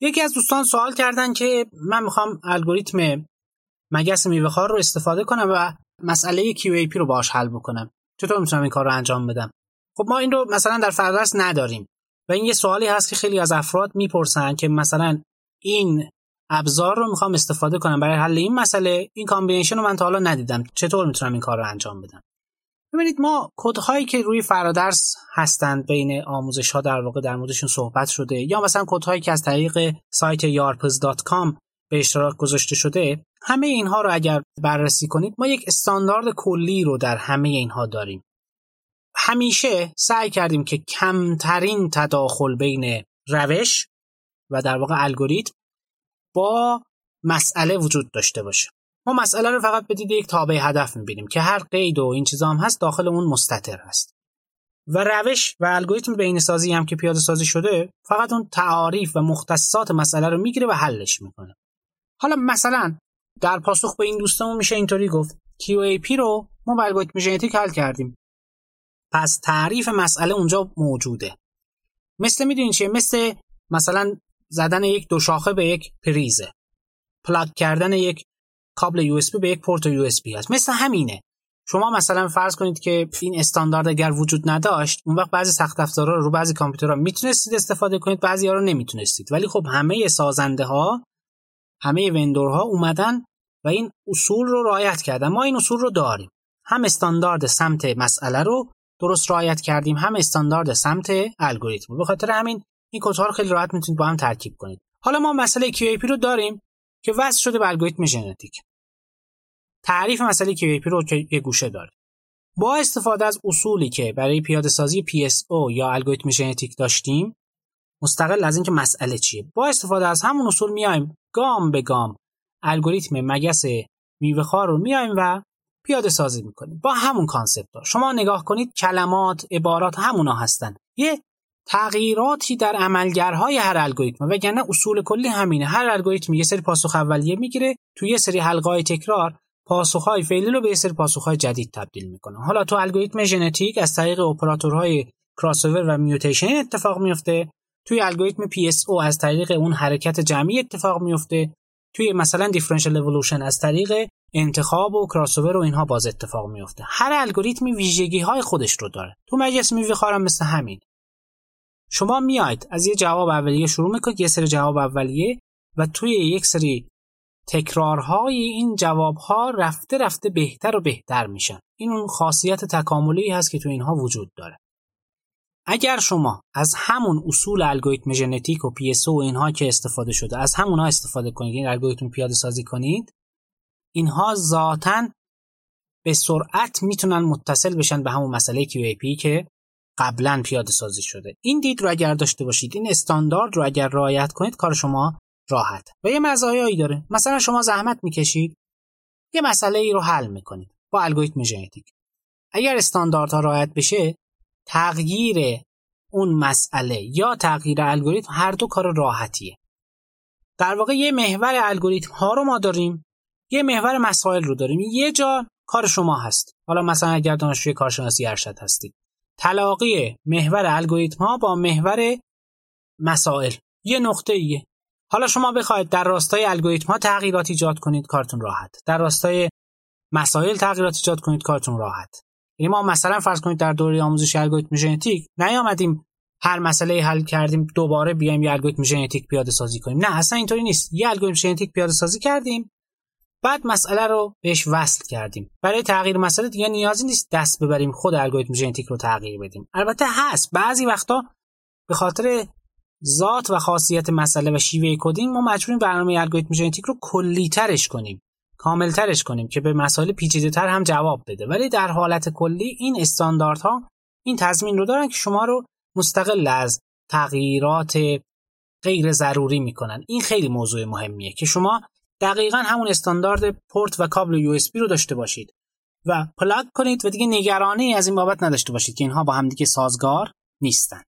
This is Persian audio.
یکی از دوستان سوال کردن که من می‌خوام الگوریتم مگس میوه رو استفاده کنم و مسئله QAP رو باش حل بکنم. چطور می‌تونم این کار رو انجام بدم؟ خب ما این رو مثلا در فرادرس نداریم و این یه سوالی هست که خیلی از افراد می‌پرسن که مثلا این ابزار رو می‌خوام استفاده کنم. برای حل این مسئله این combination رو من تا حالا ندیدم. چطور می‌تونم این کار رو انجام بدم؟ ببینید ما کدهایی که روی فرادرس هستند بین آموزش ها در واقع در موردشون صحبت شده یا مثلا کدهایی که از طریق سایت yarpz.com به اشتراک گذاشته شده همه اینها رو اگر بررسی کنید ما یک استاندارد کلی رو در همه اینها داریم. همیشه سعی کردیم که کمترین تداخل بین روش و در واقع الگوریتم با مسئله وجود داشته باشه. ما مسئله رو فقط به دید یک تابع هدف می‌بینیم که هر قید و این چیزا هم هست داخل اون مستتر هست. و روش و الگوریتم بین سازی هم که پیاده سازی شده فقط اون تعاریف و مختصات مسئله رو می‌گیره و حلش می‌کنه. حالا مثلا در پاسخ به این دوستمون میشه اینطوری گفت QAP رو ما با الگوریتم ژنتیک حل کردیم. پس تعریف مسئله اونجا موجوده. مثل می‌دونین چیه؟ مثل مثلا زدن یک دو شاخه به یک پریزه. plug کردن یک کابل یو به یک پورت یو اس هست مثل همینه. شما مثلا فرض کنید که این استاندارد اگر وجود نداشت اون وقت بعضی سخت افزارها رو رو بعضی کامپیوترها می‌تونستید استفاده کنید بعضی ها رو نمی‌تونستید. ولی خب همه سازنده ها همه وندورها اومدن و این اصول رو رعایت کردن. ما این اصول رو داریم. هم استاندارد سمت مسئله رو درست رعایت کردیم هم استاندارد سمت الگوریتم به خاطر همین این کدها رو خیلی راحت می‌تونید با هم ترکیب کنید. حالا ما مسئله QAP رو داریم که وصل شده به الگوریتم ژنتیک. تعریف مسئله QAP رو که یه گوشه داره. با استفاده از اصولی که برای پیاده سازی PSO یا الگوریتم ژنتیک داشتیم مستقل از اینکه مسئله چیه. با استفاده از همون اصول میایم گام به گام الگوریتم مگس میوه رو میایم و پیاده سازی می‌کنیم. با همون concept ها. شما نگاه کنید کلمات عبارات همونا هستن. یه تغییراتی در عملگرهای هر الگوریتم وگرنه اصول کلی همینه. هر الگوریتم یه سری پاسخ اولیه می‌گیره تو یه سری حلقه تکرار پاسخهای فعلی رو به یه سری پاسخهای جدید تبدیل می‌کنه. حالا تو الگوریتم ژنتیک از طریق اپراتورهای کراسوور و mutation اتفاق میفته توی الگوریتم PSO از طریق اون حرکت جمعی اتفاق میفته توی مثلا differential evolution از طریق انتخاب و کراسوور و اینها باز اتفاق میفته هر الگوریتمی ویژگی های خودش رو داره. تو مگس میوه هم مثل همین. شما میاید از یه جواب اولیه شروع می‌کنید یه سری جواب اولیه و توی یک سری تکرارهای این جوابها رفته رفته بهتر و بهتر میشن. این اون خاصیت تکاملی هست که تو اینها وجود داره. اگر شما از همون اصول الگوریتم ژنتیک و پی و اینها که استفاده شده از همونها استفاده کنید این الگوریتم پیاده سازی کنید اینها ذاتا به سرعت می‌تونن متصل بشن به همون مسئله QAP که قبلا پیاده سازی شده. این دید رو اگر داشته باشید این استاندارد رو اگر رعایت کنید کار شما راحت. و یه مزایایی داره. مثلا شما زحمت می‌کشید یه مسئله ای رو حل می‌کنید با الگوریتم ژنتیک. اگر استانداردها رعایت بشه تغییر اون مسئله یا تغییر الگوریتم هر دو کار راحتیه. در واقع یه محور الگوریتم ها رو ما داریم یه محور مسائل رو داریم. یه جا کار شما هست. حالا مثلا اگر دانشجوی کارشناسی ارشد هستید تلاقی محور الگوریتم ها با محور مسائل. یه نقطه ایه حالا شما بخواید در راستای الگوریتم ها تغییرات ایجاد کنید کارتون راحت. در راستای مسائل تغییرات ایجاد کنید کارتون راحت. یعنی ما مثلا فرض کنید در دوره آموزش الگوریتم ژنتیک نیامدیم هر مسئله حل کردیم دوباره بیایم یه الگوریتم ژنتیک پیاده سازی کنیم. نه اصلا اینطوری نیست. یه الگوریتم ژنتیک پیاده سازی کردیم بعد مسئله رو بهش وصل کردیم. برای تغییر مسئله دیگه نیازی نیست دست ببریم خود الگوریتم ژنتیک رو تغییر بدیم. البته هست. بعضی وقتا به خاطر ذات و خاصیت مسئله و شیوه coding ما مجبوریم برنامه الگوریتم ژنتیک رو کلی ترش کنیم کامل ترش کنیم که به مسائل پیچیده تر هم جواب بده. ولی در حالت کلی این استانداردها این تضمین رو دارن که شما رو مستقل از تغییرات غیر ضروری می‌کنن. این خیلی موضوع مهمیه که شما دقیقا همون استاندارد پورت و کابل یو رو داشته باشید و پلاگ کنید و دیگه نگرانی از این بابت نداشته باشید که اینها با همدیگه سازگار نیستن.